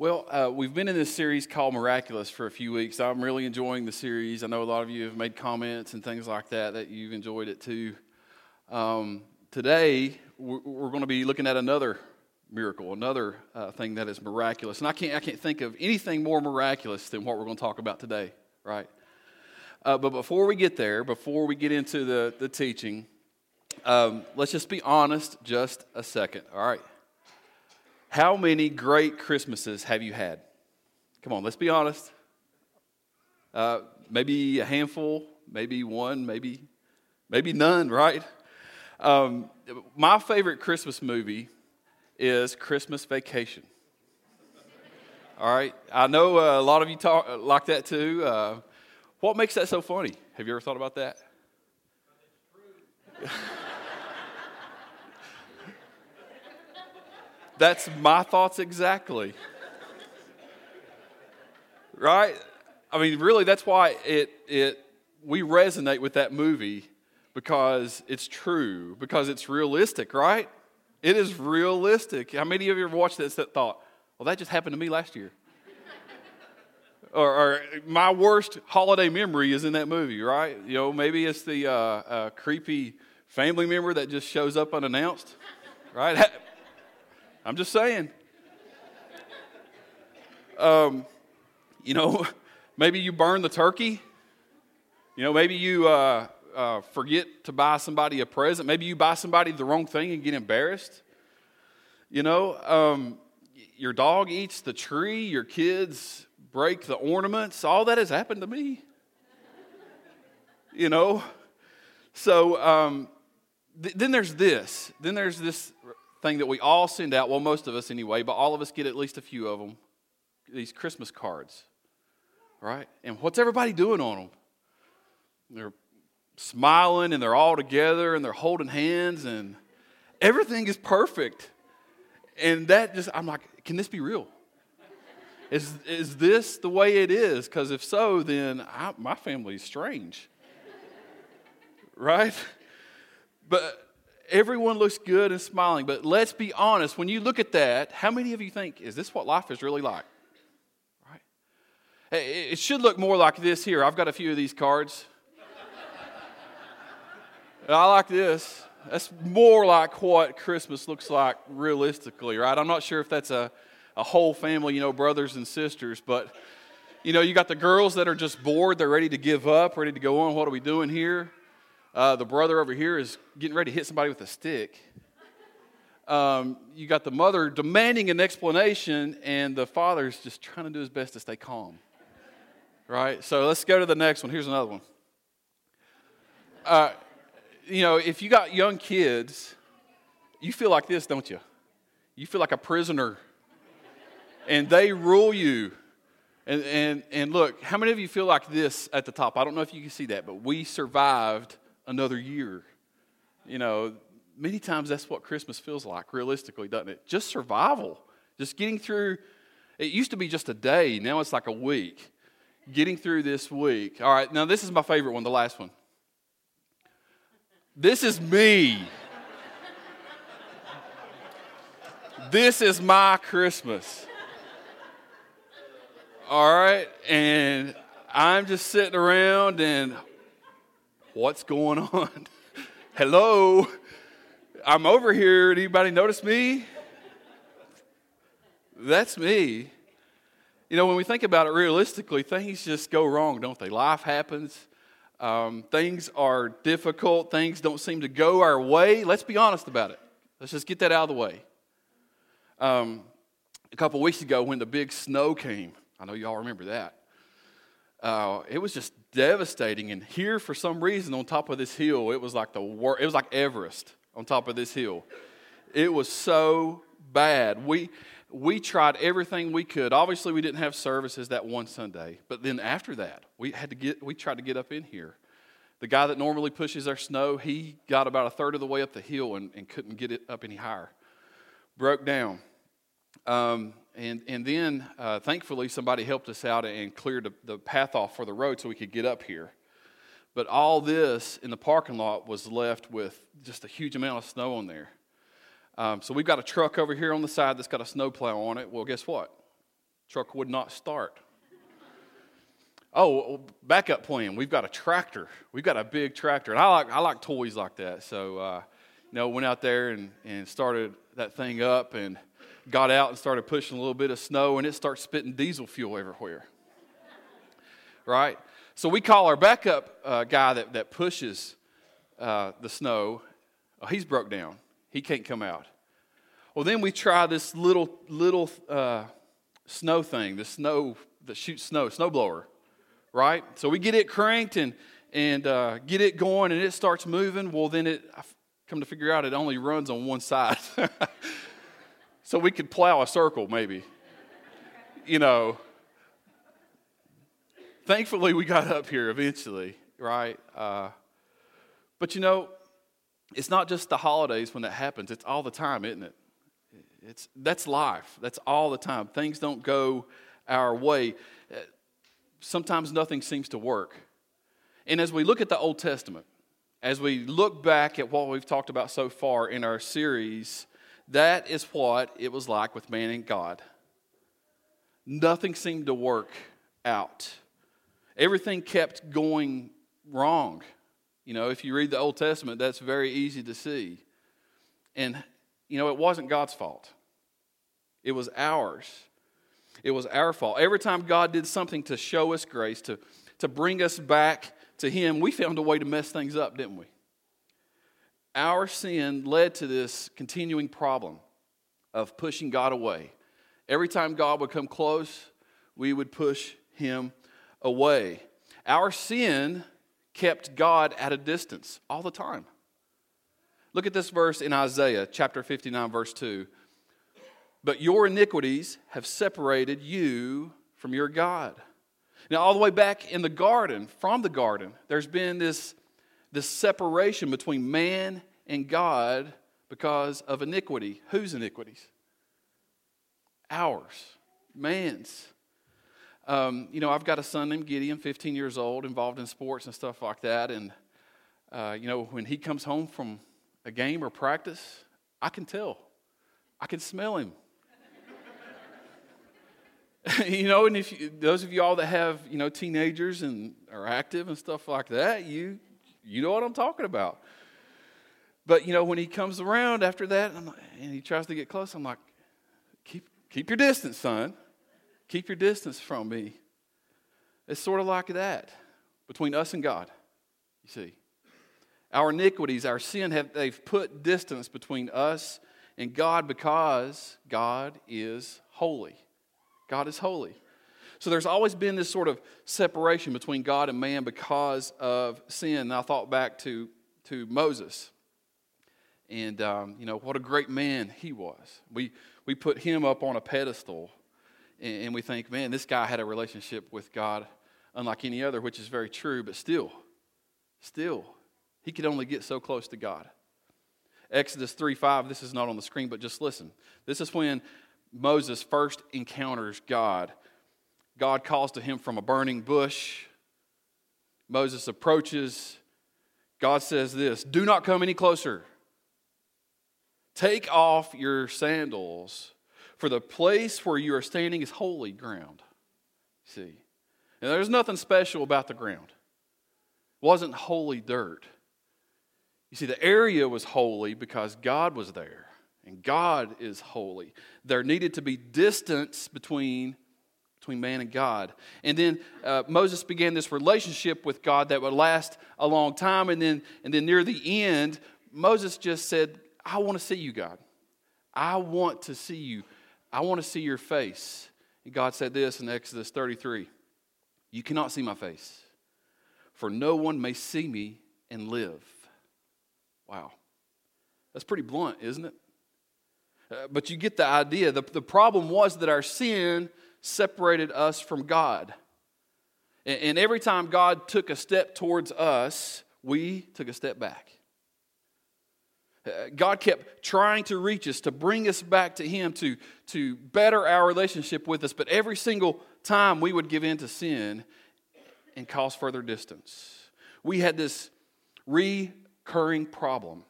Well, uh, we've been in this series called Miraculous for a few weeks. I'm really enjoying the series. I know a lot of you have made comments and things like that that you've enjoyed it too. Um, today, we're, going to be looking at another miracle, another uh, thing that is miraculous. And I can't, I can't think of anything more miraculous than what we're going to talk about today, right? Uh, but before we get there, before we get into the, the teaching, um, let's just be honest just a second, all right? How many great Christmases have you had? Come on, let's be honest. Uh, maybe a handful, maybe one, maybe, maybe none, right? Um, my favorite Christmas movie is Christmas Vacation. All right, I know uh, a lot of you talk like that too. Uh, what makes that so funny? Have you ever thought about that? That's my thoughts exactly. right? I mean, really, that's why it, it, we resonate with that movie because it's true, because it's realistic, right? It is realistic. How many of you ever watched this that thought, well, that just happened to me last year? or, or, my worst holiday memory is in that movie, right? You know, maybe it's the uh, uh, creepy family member that just shows up unannounced, right? I'm just saying. Um, you know, maybe you burn the turkey. You know, maybe you uh, uh, forget to buy somebody a present. Maybe you buy somebody the wrong thing and get embarrassed. You know, um, your dog eats the tree, your kids break the ornaments. All that has happened to me. you know, so um, th- then there's this. Then there's this thing that we all send out, well, most of us anyway, but all of us get at least a few of them, these Christmas cards, right? And what's everybody doing on them? They're smiling and they're all together and they're holding hands and everything is perfect. And that just, I'm like, can this be real? Is, is this the way it is? Because if so, then I, my family's strange. right? But everyone looks good and smiling, but let's be honest, when you look at that, how many of you think, is this what life is really like? Right? It should look more like this here. I've got a few of these cards. I like this. That's more like what Christmas looks like realistically, right? I'm not sure if that's a, a whole family, you know, brothers and sisters, but you know, you got the girls that are just bored, they're ready to give up, ready to go on. What are we doing here? Uh, the brother over here is getting ready to hit somebody with a stick. Um, you got the mother demanding an explanation, and the father's just trying to do his best to stay calm. Right? So let's go to the next one. Here's another one. Uh, you know, if you got young kids, you feel like this, don't you? You feel like a prisoner, and they rule you. And, and, and look, how many of you feel like this at the top? I don't know if you can see that, but we survived another year. You know, many times that's what Christmas feels like, realistically, doesn't it? Just survival. Just getting through. It used to be just a day, now it's like a week. Getting through this week. All right, now this is my favorite one, the last one. This is me. this is my Christmas. All right, and I'm just sitting around and What's going on? Hello? I'm over here. Anybody notice me? That's me. You know, when we think about it realistically, things just go wrong, don't they? Life happens. Um, things are difficult. Things don't seem to go our way. Let's be honest about it. Let's just get that out of the way. Um, a couple weeks ago, when the big snow came, I know y'all remember that uh, it was just devastating. And here, for some reason, on top of this hill, it was like the wor- it was like Everest on top of this hill. It was so bad. We we tried everything we could. Obviously, we didn't have services that one Sunday, but then after that, we had to get we tried to get up in here. The guy that normally pushes our snow, he got about a third of the way up the hill and, and couldn't get it up any higher. Broke down. Um, and, and then, uh, thankfully, somebody helped us out and cleared the, the path off for the road so we could get up here. But all this in the parking lot was left with just a huge amount of snow on there. Um, so we've got a truck over here on the side that's got a snowplow on it. Well, guess what? Truck would not start. Oh, backup plan. We've got a tractor. We've got a big tractor. And I like, I like toys like that. So, uh, you know, went out there and, and started that thing up and got out and started pushing a little bit of snow, and it starts spitting diesel fuel everywhere. right? So we call our backup uh, guy that, that pushes uh, the snow. Oh, he's broke down. He can't come out. Well, then we try this little little uh, snow thing, the snow that shoots snow, snow blower, right? So we get it cranked and and uh, get it going, and it starts moving. Well, then it I come to figure out it only runs on one side, so we could plow a circle maybe, you know. Thankfully, we got up here eventually, right? Uh, but you know, it's not just the holidays when that happens; it's all the time, isn't it? It's, that's life. That's all the time. Things don't go our way. Sometimes nothing seems to work. And as we look at the Old Testament, as we look back at what we've talked about so far in our series, that is what it was like with man and God. Nothing seemed to work out. Everything kept going wrong. You know, if you read the Old Testament, that's very easy to see. And you know, it wasn't God's fault, it was ours. It was our fault. Every time God did something to show us grace, to, to bring us back to Him, we found a way to mess things up, didn't we? Our sin led to this continuing problem of pushing God away. Every time God would come close, we would push Him away. Our sin kept God at a distance all the time. Look at this verse in Isaiah chapter 59, verse 2. But your iniquities have separated you from your God. Now, all the way back in the garden, from the garden, there's been this, this separation between man and God because of iniquity. Whose iniquities? Ours, man's. Um, you know, I've got a son named Gideon, 15 years old, involved in sports and stuff like that. And, uh, you know, when he comes home from a game or practice, I can tell. I can smell him. you know, and if you, those of y'all that have you know teenagers and are active and stuff like that, you you know what I'm talking about. But you know, when he comes around after that, like, and he tries to get close, I'm like, keep keep your distance, son. Keep your distance from me. It's sort of like that between us and God. You see. Our iniquities, our sin, have, they've put distance between us and God because God is holy. God is holy. So there's always been this sort of separation between God and man because of sin. And I thought back to, to Moses. And, um, you know, what a great man he was. We, we put him up on a pedestal and, and we think, man, this guy had a relationship with God unlike any other, which is very true, but still, still, he could only get so close to God. Exodus 3 5, this is not on the screen, but just listen. This is when Moses first encounters God. God calls to him from a burning bush. Moses approaches. God says this Do not come any closer. Take off your sandals, for the place where you are standing is holy ground. See? And there's nothing special about the ground. It wasn't holy dirt. You see, the area was holy because God was there, and God is holy. There needed to be distance between, between man and God. And then uh, Moses began this relationship with God that would last a long time. And then, and then near the end, Moses just said, I want to see you, God. I want to see you. I want to see your face. And God said this in Exodus 33 You cannot see my face, for no one may see me and live. Wow. That's pretty blunt, isn't it? Uh, but you get the idea. The, the problem was that our sin separated us from God. And, and every time God took a step towards us, we took a step back. Uh, God kept trying to reach us, to bring us back to Him, to, to better our relationship with us. But every single time we would give in to sin and cause further distance. We had this recurring problem.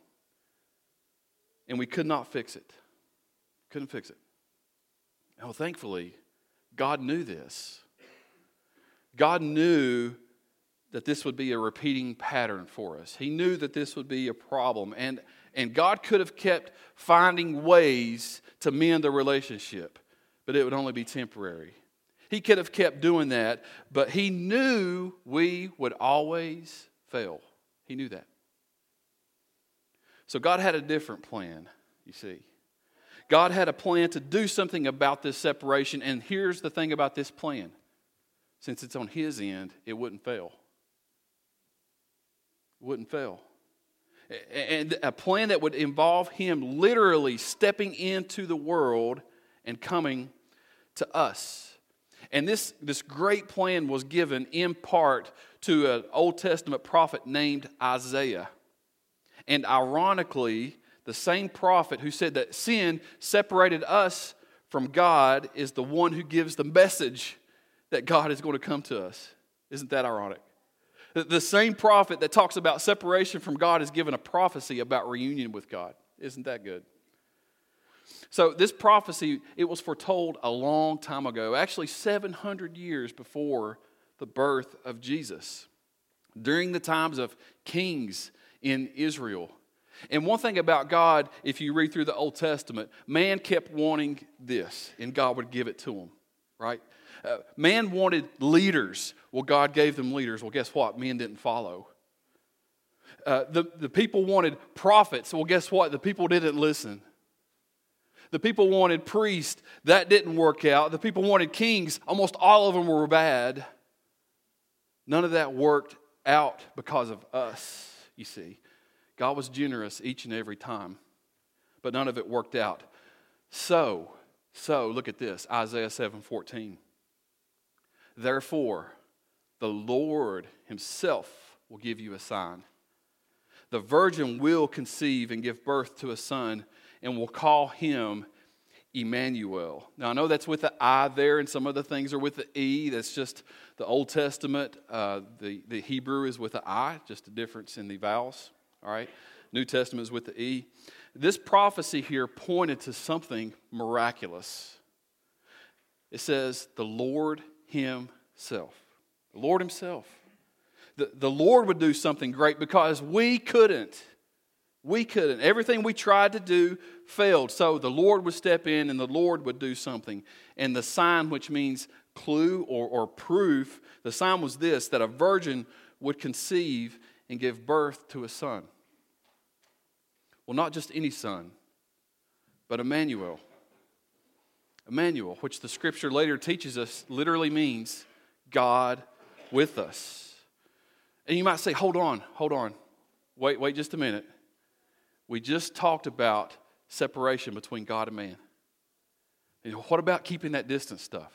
And we could not fix it. Couldn't fix it. Now, thankfully, God knew this. God knew that this would be a repeating pattern for us. He knew that this would be a problem. And, and God could have kept finding ways to mend the relationship, but it would only be temporary. He could have kept doing that, but He knew we would always fail. He knew that. So God had a different plan, you see. God had a plan to do something about this separation, and here's the thing about this plan since it's on His end, it wouldn't fail. Wouldn't fail. And a plan that would involve Him literally stepping into the world and coming to us. And this, this great plan was given in part to an Old Testament prophet named Isaiah. And ironically, the same prophet who said that sin separated us from God is the one who gives the message that God is going to come to us. Isn't that ironic? The same prophet that talks about separation from God is given a prophecy about reunion with God. Isn't that good? So, this prophecy, it was foretold a long time ago, actually 700 years before the birth of Jesus, during the times of kings in Israel. And one thing about God, if you read through the Old Testament, man kept wanting this, and God would give it to him, right? Uh, man wanted leaders. Well, God gave them leaders. Well, guess what? Men didn't follow. Uh, the, the people wanted prophets. Well, guess what? The people didn't listen. The people wanted priests. That didn't work out. The people wanted kings. Almost all of them were bad. None of that worked out because of us, you see. God was generous each and every time, but none of it worked out. So, so look at this Isaiah 7 14. Therefore, the Lord Himself will give you a sign. The virgin will conceive and give birth to a son, and will call him Emmanuel. Now, I know that's with the I there, and some other things are with the E. That's just the Old Testament. Uh, the, the Hebrew is with the I, just a difference in the vowels. All right? New Testament is with the E. This prophecy here pointed to something miraculous. It says, The Lord Himself. The Lord Himself. The, the Lord would do something great because we couldn't. We couldn't. Everything we tried to do failed. So the Lord would step in and the Lord would do something. And the sign, which means clue or, or proof, the sign was this that a virgin would conceive and give birth to a son. Well, not just any son, but Emmanuel. Emmanuel, which the scripture later teaches us, literally means God with us. And you might say, hold on, hold on. Wait, wait just a minute. We just talked about separation between God and man. And what about keeping that distance stuff?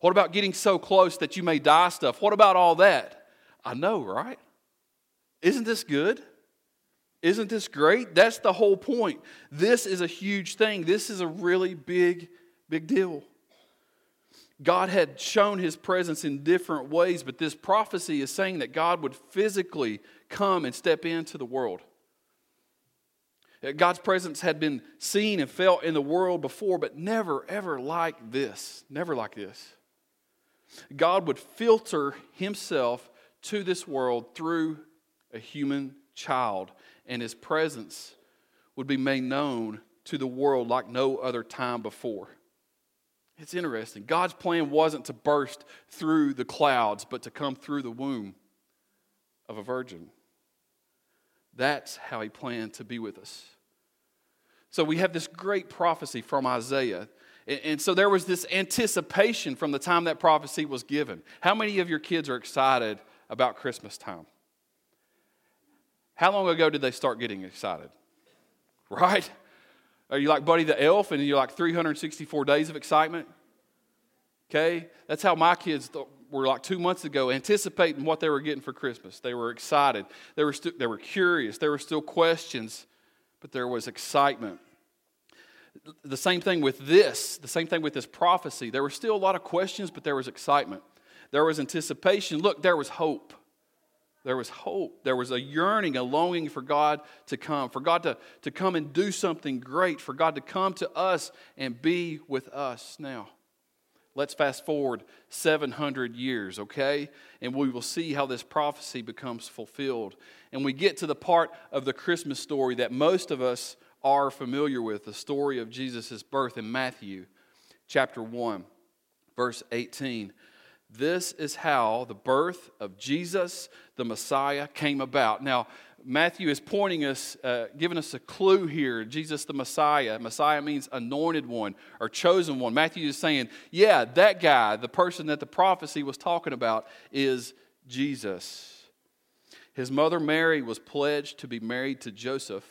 What about getting so close that you may die stuff? What about all that? I know, right? Isn't this good? Isn't this great? That's the whole point. This is a huge thing. This is a really big, big deal. God had shown his presence in different ways, but this prophecy is saying that God would physically come and step into the world. God's presence had been seen and felt in the world before, but never, ever like this. Never like this. God would filter himself to this world through a human child, and his presence would be made known to the world like no other time before. It's interesting. God's plan wasn't to burst through the clouds, but to come through the womb of a virgin. That's how he planned to be with us. So we have this great prophecy from Isaiah. And so there was this anticipation from the time that prophecy was given. How many of your kids are excited about Christmas time? How long ago did they start getting excited? Right? Are you like Buddy the Elf and you're like 364 days of excitement? Okay? That's how my kids were like two months ago, anticipating what they were getting for Christmas. They were excited. They were, stu- they were curious. There were still questions, but there was excitement. The same thing with this, the same thing with this prophecy. There were still a lot of questions, but there was excitement. There was anticipation. Look, there was hope. There was hope. There was a yearning, a longing for God to come, for God to, to come and do something great, for God to come to us and be with us now. Let's fast forward 700 years, okay? And we will see how this prophecy becomes fulfilled. And we get to the part of the Christmas story that most of us are familiar with the story of Jesus' birth in Matthew chapter 1, verse 18. This is how the birth of Jesus, the Messiah, came about. Now, Matthew is pointing us, uh, giving us a clue here. Jesus the Messiah. Messiah means anointed one or chosen one. Matthew is saying, yeah, that guy, the person that the prophecy was talking about, is Jesus. His mother Mary was pledged to be married to Joseph,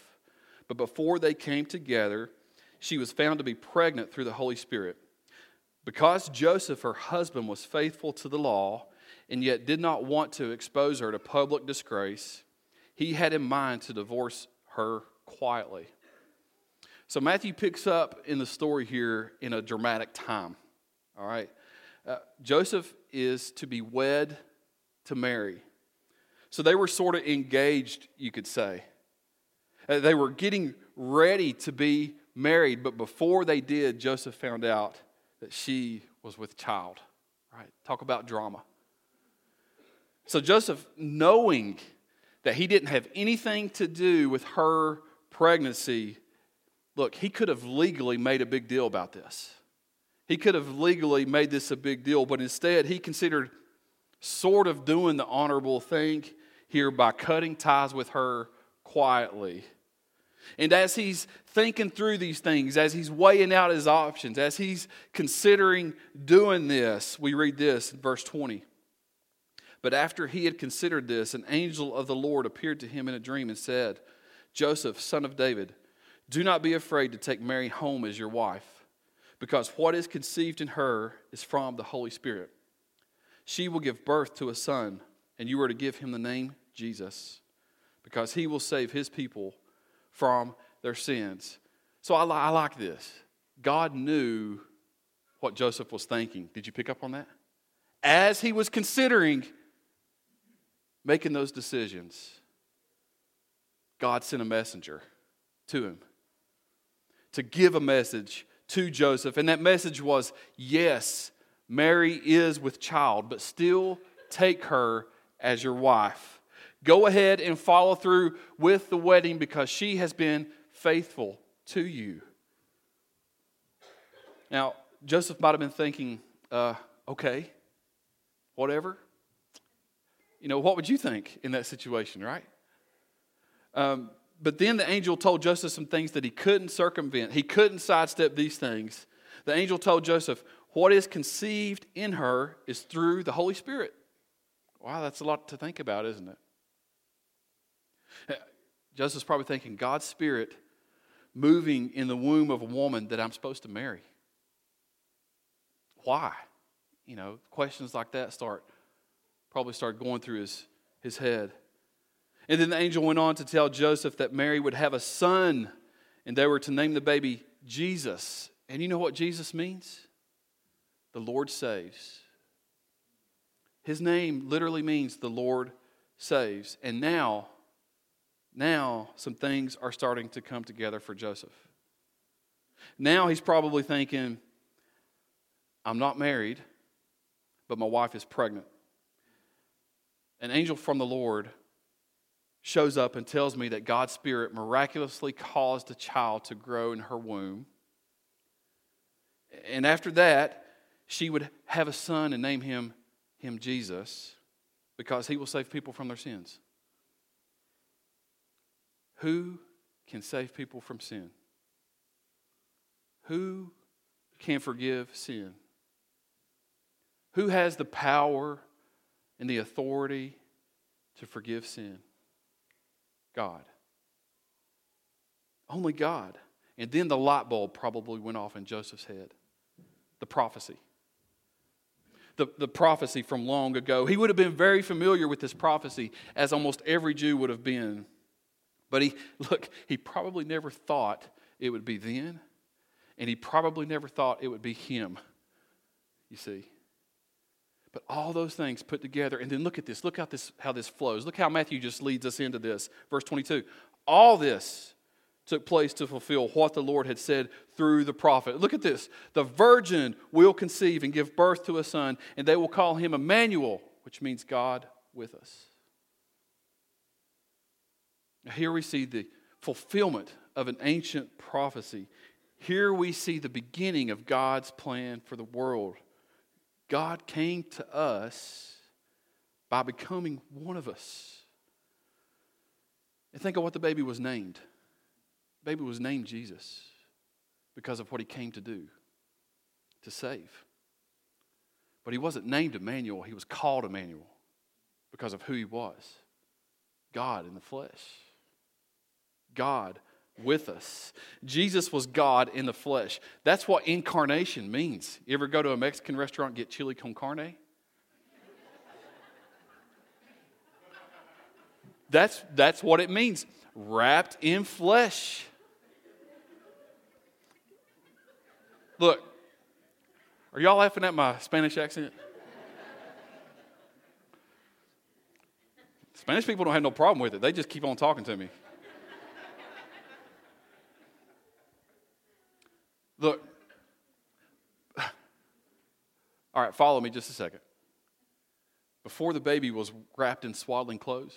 but before they came together, she was found to be pregnant through the Holy Spirit. Because Joseph, her husband, was faithful to the law and yet did not want to expose her to public disgrace, he had in mind to divorce her quietly. So Matthew picks up in the story here in a dramatic time. All right. Uh, Joseph is to be wed to Mary. So they were sort of engaged, you could say. Uh, they were getting ready to be married, but before they did, Joseph found out that she was with child. Right? Talk about drama. So Joseph, knowing that he didn't have anything to do with her pregnancy, look, he could have legally made a big deal about this. He could have legally made this a big deal, but instead he considered sort of doing the honorable thing here by cutting ties with her quietly. And as he's thinking through these things, as he's weighing out his options, as he's considering doing this, we read this in verse 20. But after he had considered this, an angel of the Lord appeared to him in a dream and said, Joseph, son of David, do not be afraid to take Mary home as your wife, because what is conceived in her is from the Holy Spirit. She will give birth to a son, and you are to give him the name Jesus, because he will save his people from their sins. So I, I like this. God knew what Joseph was thinking. Did you pick up on that? As he was considering making those decisions, God sent a messenger to him to give a message to Joseph. And that message was yes, Mary is with child, but still take her as your wife. Go ahead and follow through with the wedding because she has been faithful to you. Now, Joseph might have been thinking, uh, okay, whatever. You know, what would you think in that situation, right? Um, but then the angel told Joseph some things that he couldn't circumvent. He couldn't sidestep these things. The angel told Joseph, What is conceived in her is through the Holy Spirit. Wow, that's a lot to think about, isn't it? Joseph's probably thinking, God's Spirit moving in the womb of a woman that I'm supposed to marry. Why? You know, questions like that start probably start going through his, his head. And then the angel went on to tell Joseph that Mary would have a son and they were to name the baby Jesus. And you know what Jesus means? The Lord saves. His name literally means the Lord saves. And now, now some things are starting to come together for Joseph. Now he's probably thinking, I'm not married, but my wife is pregnant an angel from the Lord shows up and tells me that God's Spirit miraculously caused a child to grow in her womb. And after that, she would have a son and name him, him Jesus because he will save people from their sins. Who can save people from sin? Who can forgive sin? Who has the power and the authority to forgive sin? God. Only God. And then the light bulb probably went off in Joseph's head. The prophecy. The, the prophecy from long ago. He would have been very familiar with this prophecy, as almost every Jew would have been. But he, look, he probably never thought it would be then, and he probably never thought it would be him. You see. But all those things put together, and then look at this. Look how this, how this flows. Look how Matthew just leads us into this. Verse 22. All this took place to fulfill what the Lord had said through the prophet. Look at this. The virgin will conceive and give birth to a son, and they will call him Emmanuel, which means God with us. Here we see the fulfillment of an ancient prophecy. Here we see the beginning of God's plan for the world. God came to us by becoming one of us. And think of what the baby was named. The baby was named Jesus because of what he came to do to save. But he wasn't named Emmanuel, he was called Emmanuel because of who he was God in the flesh. God with us. Jesus was God in the flesh. That's what incarnation means. You ever go to a Mexican restaurant and get chili con carne? That's, that's what it means wrapped in flesh. Look, are y'all laughing at my Spanish accent? Spanish people don't have no problem with it, they just keep on talking to me. Look, all right, follow me just a second. Before the baby was wrapped in swaddling clothes,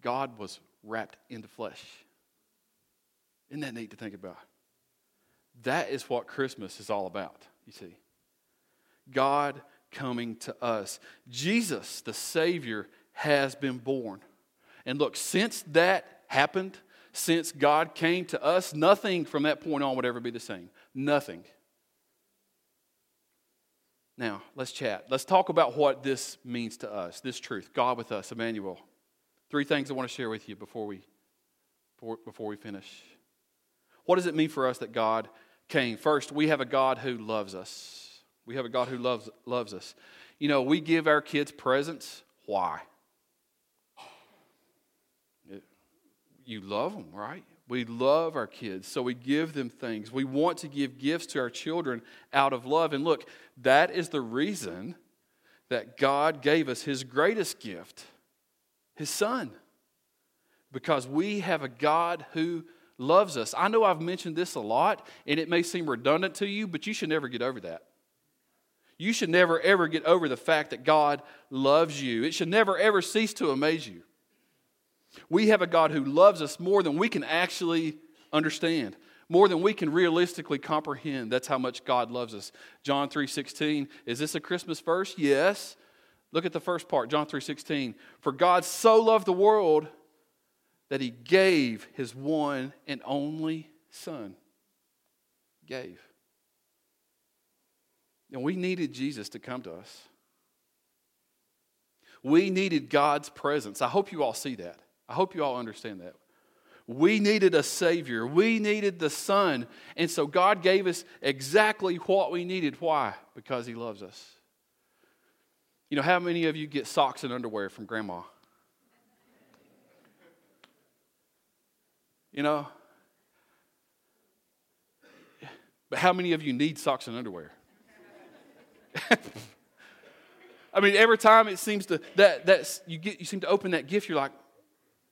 God was wrapped into flesh. Isn't that neat to think about? That is what Christmas is all about, you see. God coming to us. Jesus, the Savior, has been born. And look, since that happened, since God came to us, nothing from that point on would ever be the same. Nothing. Now, let's chat. Let's talk about what this means to us, this truth. God with us, Emmanuel. Three things I want to share with you before we, before, before we finish. What does it mean for us that God came? First, we have a God who loves us. We have a God who loves, loves us. You know, we give our kids presents. Why? You love them, right? We love our kids, so we give them things. We want to give gifts to our children out of love. And look, that is the reason that God gave us His greatest gift, His Son. Because we have a God who loves us. I know I've mentioned this a lot, and it may seem redundant to you, but you should never get over that. You should never, ever get over the fact that God loves you. It should never, ever cease to amaze you. We have a God who loves us more than we can actually understand, more than we can realistically comprehend. That's how much God loves us. John 3:16. Is this a Christmas verse? Yes. Look at the first part, John 3:16. For God so loved the world that he gave his one and only son. Gave. And we needed Jesus to come to us. We needed God's presence. I hope you all see that. I hope you all understand that. We needed a Savior. We needed the Son. And so God gave us exactly what we needed. Why? Because He loves us. You know, how many of you get socks and underwear from grandma? You know? But how many of you need socks and underwear? I mean, every time it seems to that that you get you seem to open that gift, you're like,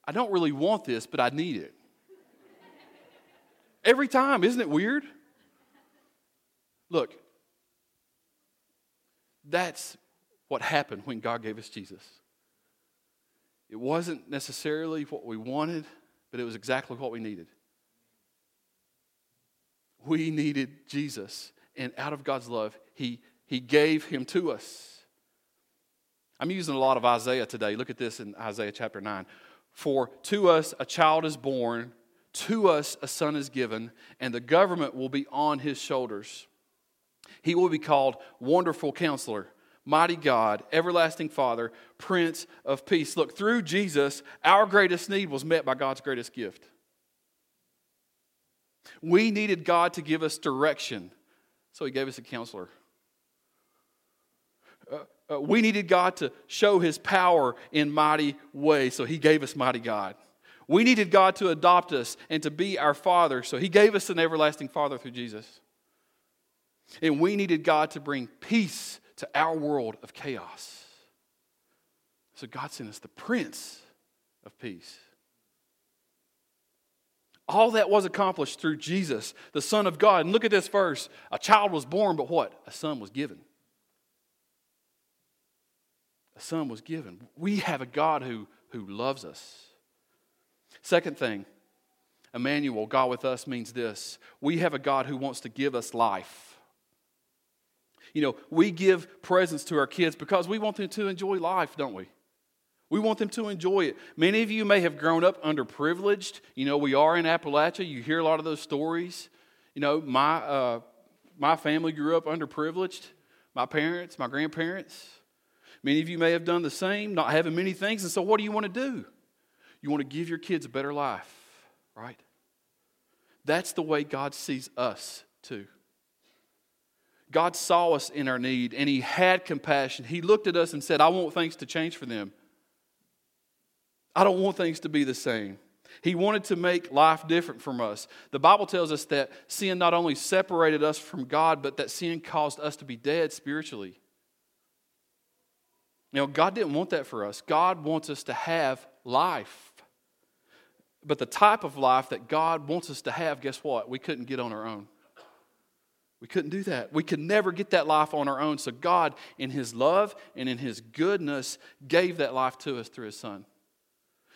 I don't really want this, but I need it. Every time, isn't it weird? Look, that's what happened when God gave us Jesus. It wasn't necessarily what we wanted, but it was exactly what we needed. We needed Jesus, and out of God's love, He, he gave Him to us. I'm using a lot of Isaiah today. Look at this in Isaiah chapter 9. For to us a child is born, to us a son is given, and the government will be on his shoulders. He will be called Wonderful Counselor, Mighty God, Everlasting Father, Prince of Peace. Look, through Jesus, our greatest need was met by God's greatest gift. We needed God to give us direction, so He gave us a counselor uh, we needed God to show his power in mighty ways, so he gave us mighty God. We needed God to adopt us and to be our Father, so he gave us an everlasting Father through Jesus. And we needed God to bring peace to our world of chaos. So God sent us the Prince of Peace. All that was accomplished through Jesus, the Son of God. And look at this verse a child was born, but what? A son was given. A son was given. We have a God who, who loves us. Second thing, Emmanuel, God with us, means this we have a God who wants to give us life. You know, we give presents to our kids because we want them to enjoy life, don't we? We want them to enjoy it. Many of you may have grown up underprivileged. You know, we are in Appalachia. You hear a lot of those stories. You know, my, uh, my family grew up underprivileged. My parents, my grandparents. Many of you may have done the same, not having many things. And so, what do you want to do? You want to give your kids a better life, right? That's the way God sees us, too. God saw us in our need and He had compassion. He looked at us and said, I want things to change for them. I don't want things to be the same. He wanted to make life different from us. The Bible tells us that sin not only separated us from God, but that sin caused us to be dead spiritually. You know, God didn't want that for us. God wants us to have life. But the type of life that God wants us to have, guess what? We couldn't get on our own. We couldn't do that. We could never get that life on our own. So God, in His love and in His goodness, gave that life to us through His Son.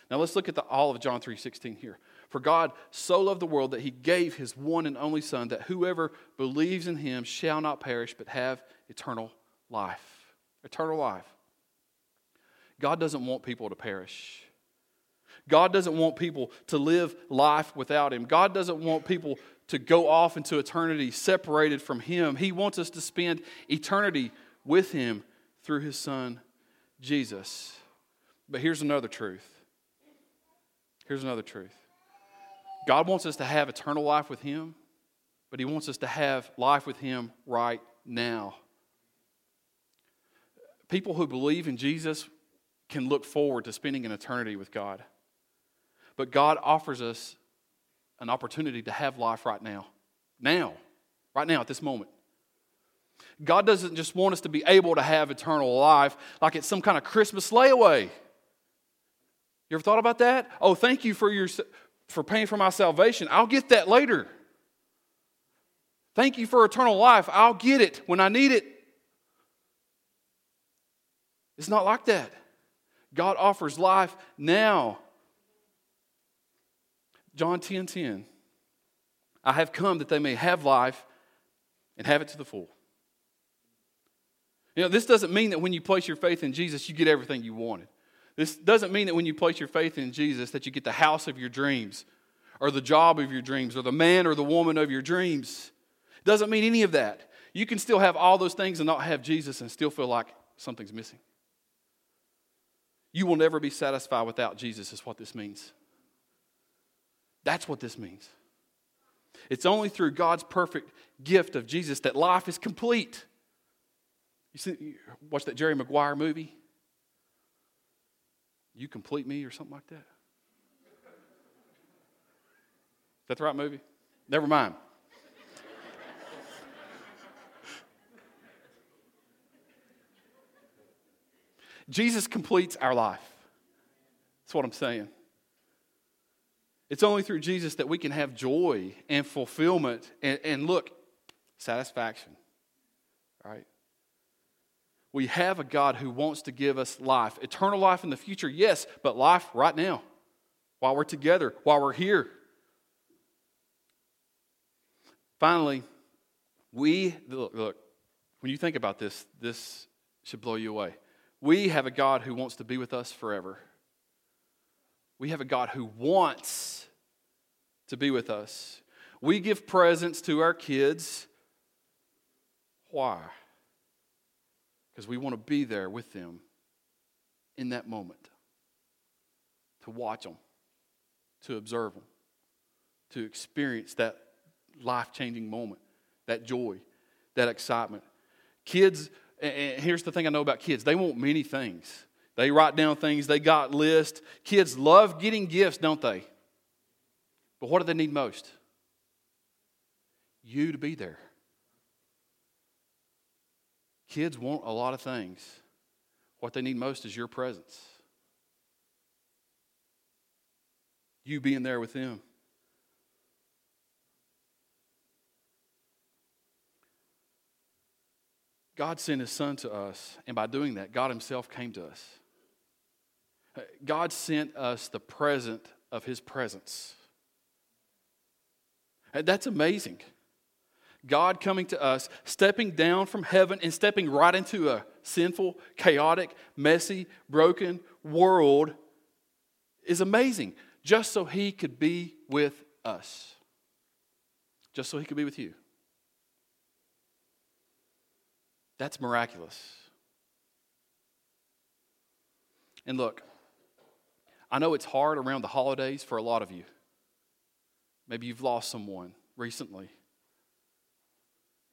Now let's look at the, all of John 3:16 here. For God so loved the world that he gave his one and only son that whoever believes in him shall not perish but have eternal life. Eternal life. God doesn't want people to perish. God doesn't want people to live life without him. God doesn't want people to go off into eternity separated from him. He wants us to spend eternity with him through his son Jesus. But here's another truth Here's another truth God wants us to have eternal life with Him, but He wants us to have life with Him right now. People who believe in Jesus can look forward to spending an eternity with God. But God offers us an opportunity to have life right now. Now. Right now, at this moment. God doesn't just want us to be able to have eternal life like it's some kind of Christmas layaway. You ever thought about that? Oh, thank you for, your, for paying for my salvation. I'll get that later. Thank you for eternal life. I'll get it when I need it. It's not like that. God offers life now. John 10 10. I have come that they may have life and have it to the full. You know, this doesn't mean that when you place your faith in Jesus, you get everything you wanted. This doesn't mean that when you place your faith in Jesus that you get the house of your dreams or the job of your dreams or the man or the woman of your dreams. It doesn't mean any of that. You can still have all those things and not have Jesus and still feel like something's missing. You will never be satisfied without Jesus, is what this means. That's what this means. It's only through God's perfect gift of Jesus that life is complete. You see, watch that Jerry Maguire movie? You complete me or something like that? Is that the right movie? Never mind. Jesus completes our life. That's what I'm saying. It's only through Jesus that we can have joy and fulfillment and, and look, satisfaction. Right? We have a God who wants to give us life. Eternal life in the future, yes, but life right now, while we're together, while we're here. Finally, we, look, look, when you think about this, this should blow you away. We have a God who wants to be with us forever. We have a God who wants to be with us. We give presents to our kids. Why? because we want to be there with them in that moment to watch them, to observe them, to experience that life changing moment, that joy, that excitement. Kids, and here's the thing I know about kids they want many things. They write down things, they got lists. Kids love getting gifts, don't they? But what do they need most? You to be there. Kids want a lot of things. What they need most is your presence. You being there with them. God sent his son to us, and by doing that, God himself came to us. God sent us the present of his presence. That's amazing. God coming to us, stepping down from heaven and stepping right into a sinful, chaotic, messy, broken world is amazing just so he could be with us. Just so he could be with you. That's miraculous. And look, I know it's hard around the holidays for a lot of you. Maybe you've lost someone recently.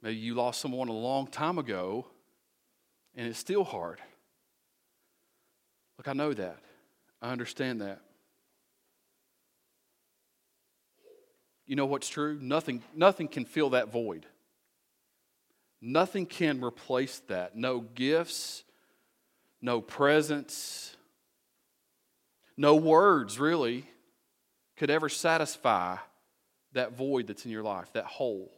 Maybe you lost someone a long time ago and it's still hard. Look, I know that. I understand that. You know what's true? Nothing, nothing can fill that void. Nothing can replace that. No gifts, no presents, no words really could ever satisfy that void that's in your life, that hole.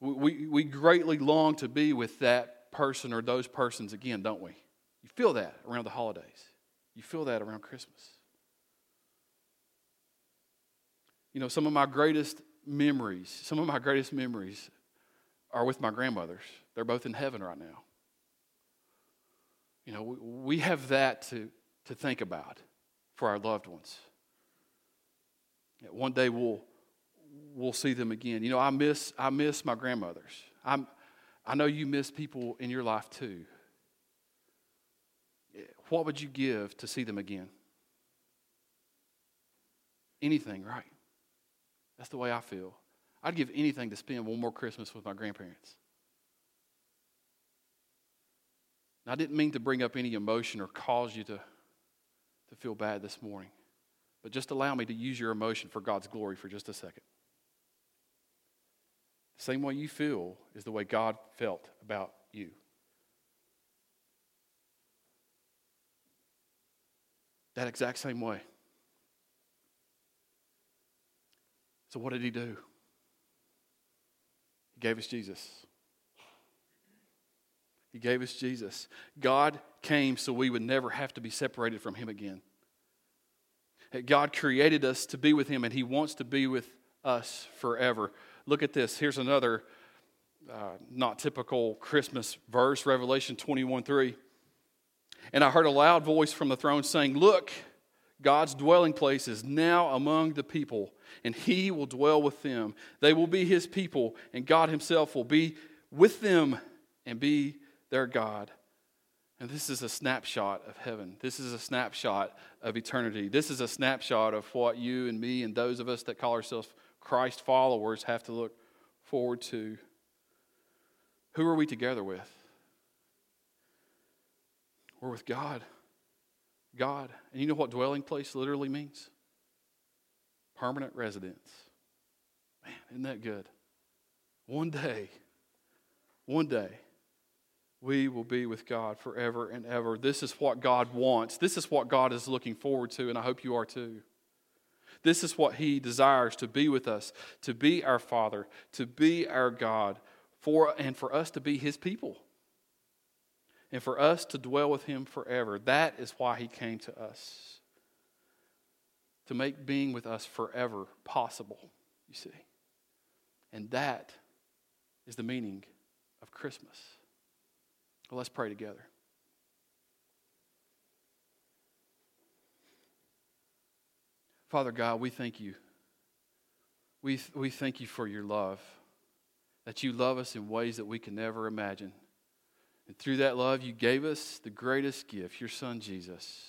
We, we greatly long to be with that person or those persons again, don't we? You feel that around the holidays. You feel that around Christmas. You know, some of my greatest memories, some of my greatest memories are with my grandmothers. They're both in heaven right now. You know, we, have that to, to think about for our loved ones. One day we'll, we'll see them again. You know, I miss, I miss my grandmothers. I'm, I know you miss people in your life too. What would you give to see them again? Anything, right? That's the way I feel. I'd give anything to spend one more Christmas with my grandparents. I didn't mean to bring up any emotion or cause you to, to feel bad this morning, but just allow me to use your emotion for God's glory for just a second. The same way you feel is the way God felt about you. That exact same way. So, what did he do? He gave us Jesus. He gave us Jesus. God came so we would never have to be separated from him again. God created us to be with him, and he wants to be with us forever. Look at this. Here's another uh, not typical Christmas verse, Revelation 21 3. And I heard a loud voice from the throne saying, Look, God's dwelling place is now among the people, and he will dwell with them. They will be his people, and God himself will be with them and be their God. And this is a snapshot of heaven. This is a snapshot of eternity. This is a snapshot of what you and me and those of us that call ourselves Christ followers have to look forward to. Who are we together with? We're with God. God. And you know what dwelling place literally means? Permanent residence. Man, isn't that good? One day, one day, we will be with God forever and ever. This is what God wants. This is what God is looking forward to, and I hope you are too. This is what He desires to be with us, to be our Father, to be our God, for, and for us to be His people and for us to dwell with him forever. That is why he came to us. To make being with us forever possible, you see. And that is the meaning of Christmas. Well, let's pray together. Father God, we thank you. We, we thank you for your love, that you love us in ways that we can never imagine. And through that love, you gave us the greatest gift, your son Jesus.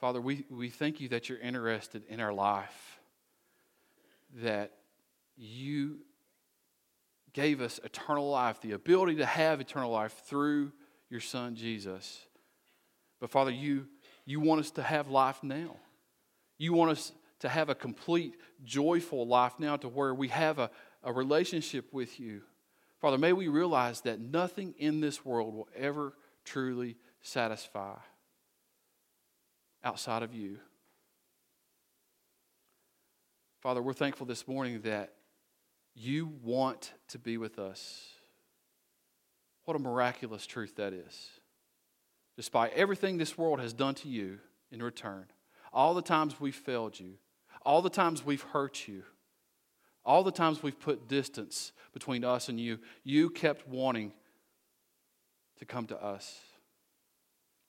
Father, we, we thank you that you're interested in our life, that you gave us eternal life, the ability to have eternal life through your son Jesus. But Father, you, you want us to have life now. You want us to have a complete, joyful life now to where we have a, a relationship with you. Father, may we realize that nothing in this world will ever truly satisfy outside of you. Father, we're thankful this morning that You want to be with us. What a miraculous truth that is. Despite everything this world has done to you in return, all the times we've failed you, all the times we've hurt you, all the times we've put distance between us and you, you kept wanting to come to us.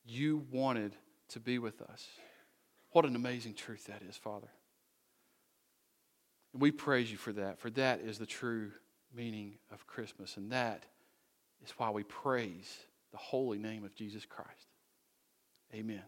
You wanted to be with us. What an amazing truth that is, Father. And we praise you for that, for that is the true meaning of Christmas. And that is why we praise the holy name of Jesus Christ. Amen.